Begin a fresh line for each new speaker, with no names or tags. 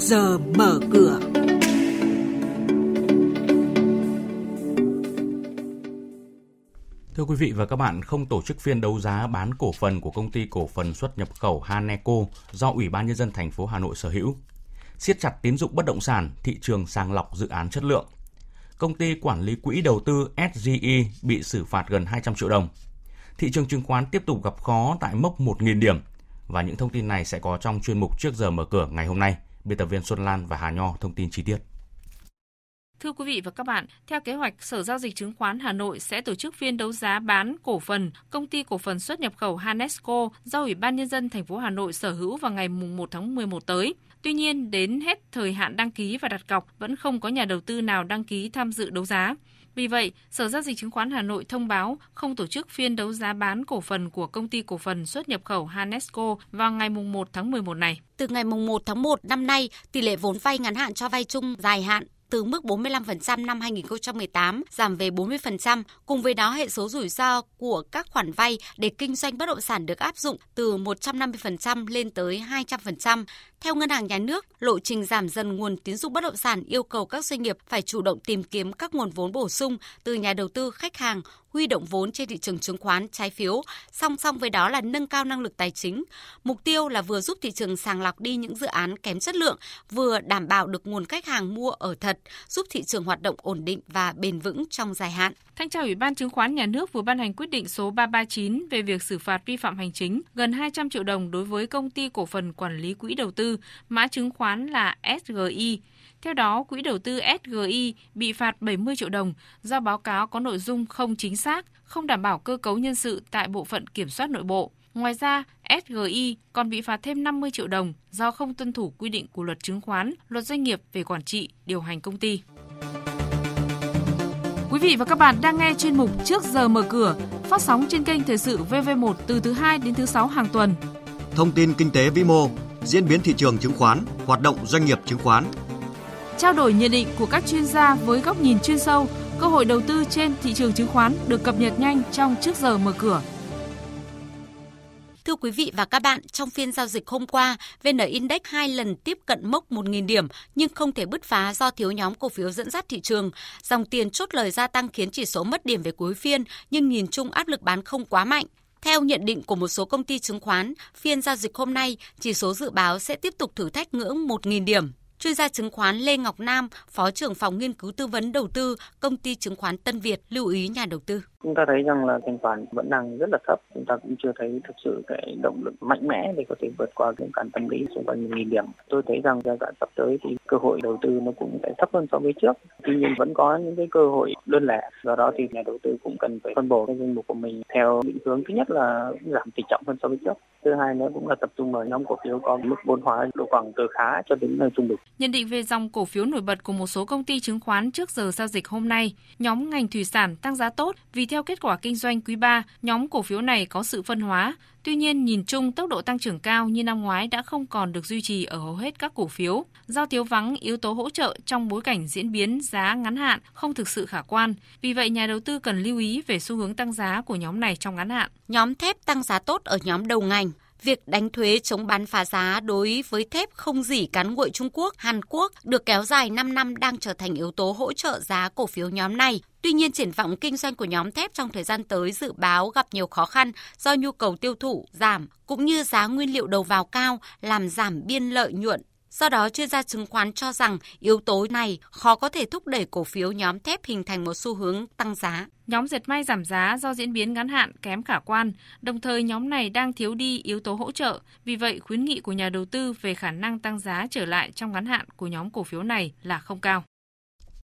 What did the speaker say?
giờ mở cửa.
Thưa quý vị và các bạn, không tổ chức phiên đấu giá bán cổ phần của công ty cổ phần xuất nhập khẩu Haneco do Ủy ban nhân dân thành phố Hà Nội sở hữu. Siết chặt tín dụng bất động sản, thị trường sàng lọc dự án chất lượng. Công ty quản lý quỹ đầu tư SGE bị xử phạt gần 200 triệu đồng. Thị trường chứng khoán tiếp tục gặp khó tại mốc 1.000 điểm. Và những thông tin này sẽ có trong chuyên mục trước giờ mở cửa ngày hôm nay. Biên tập viên Xuân Lan và Hà Nho thông tin chi tiết.
Thưa quý vị và các bạn, theo kế hoạch, Sở Giao dịch Chứng khoán Hà Nội sẽ tổ chức phiên đấu giá bán cổ phần công ty cổ phần xuất nhập khẩu Hanesco do Ủy ban Nhân dân thành phố Hà Nội sở hữu vào ngày 1 tháng 11 tới. Tuy nhiên, đến hết thời hạn đăng ký và đặt cọc vẫn không có nhà đầu tư nào đăng ký tham dự đấu giá. Vì vậy, Sở Giao dịch Chứng khoán Hà Nội thông báo không tổ chức phiên đấu giá bán cổ phần của công ty cổ phần xuất nhập khẩu Hanesco vào ngày 1 tháng 11 này.
Từ ngày 1 tháng 1 năm nay, tỷ lệ vốn vay ngắn hạn cho vay chung dài hạn từ mức 45% năm 2018 giảm về 40%. Cùng với đó, hệ số rủi ro của các khoản vay để kinh doanh bất động sản được áp dụng từ 150% lên tới 200%. Theo Ngân hàng Nhà nước, lộ trình giảm dần nguồn tín dụng bất động sản yêu cầu các doanh nghiệp phải chủ động tìm kiếm các nguồn vốn bổ sung từ nhà đầu tư, khách hàng, huy động vốn trên thị trường chứng khoán, trái phiếu, song song với đó là nâng cao năng lực tài chính. Mục tiêu là vừa giúp thị trường sàng lọc đi những dự án kém chất lượng, vừa đảm bảo được nguồn khách hàng mua ở thật, giúp thị trường hoạt động ổn định và bền vững trong dài hạn.
Thanh tra Ủy ban Chứng khoán Nhà nước vừa ban hành quyết định số 339 về việc xử phạt vi phạm hành chính gần 200 triệu đồng đối với công ty cổ phần quản lý quỹ đầu tư, mã chứng khoán là SGI. Theo đó, quỹ đầu tư SGI bị phạt 70 triệu đồng do báo cáo có nội dung không chính xác, không đảm bảo cơ cấu nhân sự tại bộ phận kiểm soát nội bộ. Ngoài ra, SGI còn bị phạt thêm 50 triệu đồng do không tuân thủ quy định của luật chứng khoán, luật doanh nghiệp về quản trị, điều hành công ty. Quý vị và các bạn đang nghe chuyên mục Trước giờ mở cửa, phát sóng trên kênh Thời sự VV1 từ thứ 2 đến thứ 6 hàng tuần.
Thông tin kinh tế vĩ mô, diễn biến thị trường chứng khoán, hoạt động doanh nghiệp chứng khoán.
Trao đổi nhận định của các chuyên gia với góc nhìn chuyên sâu, cơ hội đầu tư trên thị trường chứng khoán được cập nhật nhanh trong Trước giờ mở cửa.
Thưa quý vị và các bạn, trong phiên giao dịch hôm qua, VN Index hai lần tiếp cận mốc 1.000 điểm nhưng không thể bứt phá do thiếu nhóm cổ phiếu dẫn dắt thị trường. Dòng tiền chốt lời gia tăng khiến chỉ số mất điểm về cuối phiên nhưng nhìn chung áp lực bán không quá mạnh. Theo nhận định của một số công ty chứng khoán, phiên giao dịch hôm nay, chỉ số dự báo sẽ tiếp tục thử thách ngưỡng 1.000 điểm. Chuyên gia chứng khoán Lê Ngọc Nam, Phó trưởng phòng nghiên cứu tư vấn đầu tư, công ty chứng khoán Tân Việt lưu ý nhà đầu tư.
Chúng ta thấy rằng là thanh khoản vẫn đang rất là thấp, chúng ta cũng chưa thấy thực sự cái động lực mạnh mẽ để có thể vượt qua cái cản tâm lý xung quanh 1.000 điểm. Tôi thấy rằng giai đoạn sắp tới thì cơ hội đầu tư nó cũng sẽ thấp hơn so với trước. Tuy nhiên vẫn có những cái cơ hội đơn lẻ. Do đó thì nhà đầu tư cũng cần phải phân bổ cái danh mục của mình theo định hướng thứ nhất là giảm tỷ trọng hơn so với trước. Thứ hai nữa cũng là tập trung vào nhóm cổ phiếu có mức vốn hóa độ khoảng từ khá cho đến trung bình.
Nhận định về dòng cổ phiếu nổi bật của một số công ty chứng khoán trước giờ giao dịch hôm nay, nhóm ngành thủy sản tăng giá tốt vì theo kết quả kinh doanh quý 3, nhóm cổ phiếu này có sự phân hóa. Tuy nhiên, nhìn chung tốc độ tăng trưởng cao như năm ngoái đã không còn được duy trì ở hầu hết các cổ phiếu, do thiếu vắng yếu tố hỗ trợ trong bối cảnh diễn biến giá ngắn hạn không thực sự khả quan. Vì vậy, nhà đầu tư cần lưu ý về xu hướng tăng giá của nhóm này trong ngắn hạn.
Nhóm thép tăng giá tốt ở nhóm đầu ngành việc đánh thuế chống bán phá giá đối với thép không dỉ cán nguội Trung Quốc, Hàn Quốc được kéo dài 5 năm đang trở thành yếu tố hỗ trợ giá cổ phiếu nhóm này. Tuy nhiên, triển vọng kinh doanh của nhóm thép trong thời gian tới dự báo gặp nhiều khó khăn do nhu cầu tiêu thụ giảm cũng như giá nguyên liệu đầu vào cao làm giảm biên lợi nhuận Do đó, chuyên gia chứng khoán cho rằng yếu tố này khó có thể thúc đẩy cổ phiếu nhóm thép hình thành một xu hướng tăng giá.
Nhóm dệt may giảm giá do diễn biến ngắn hạn kém khả quan, đồng thời nhóm này đang thiếu đi yếu tố hỗ trợ. Vì vậy, khuyến nghị của nhà đầu tư về khả năng tăng giá trở lại trong ngắn hạn của nhóm cổ phiếu này là không cao.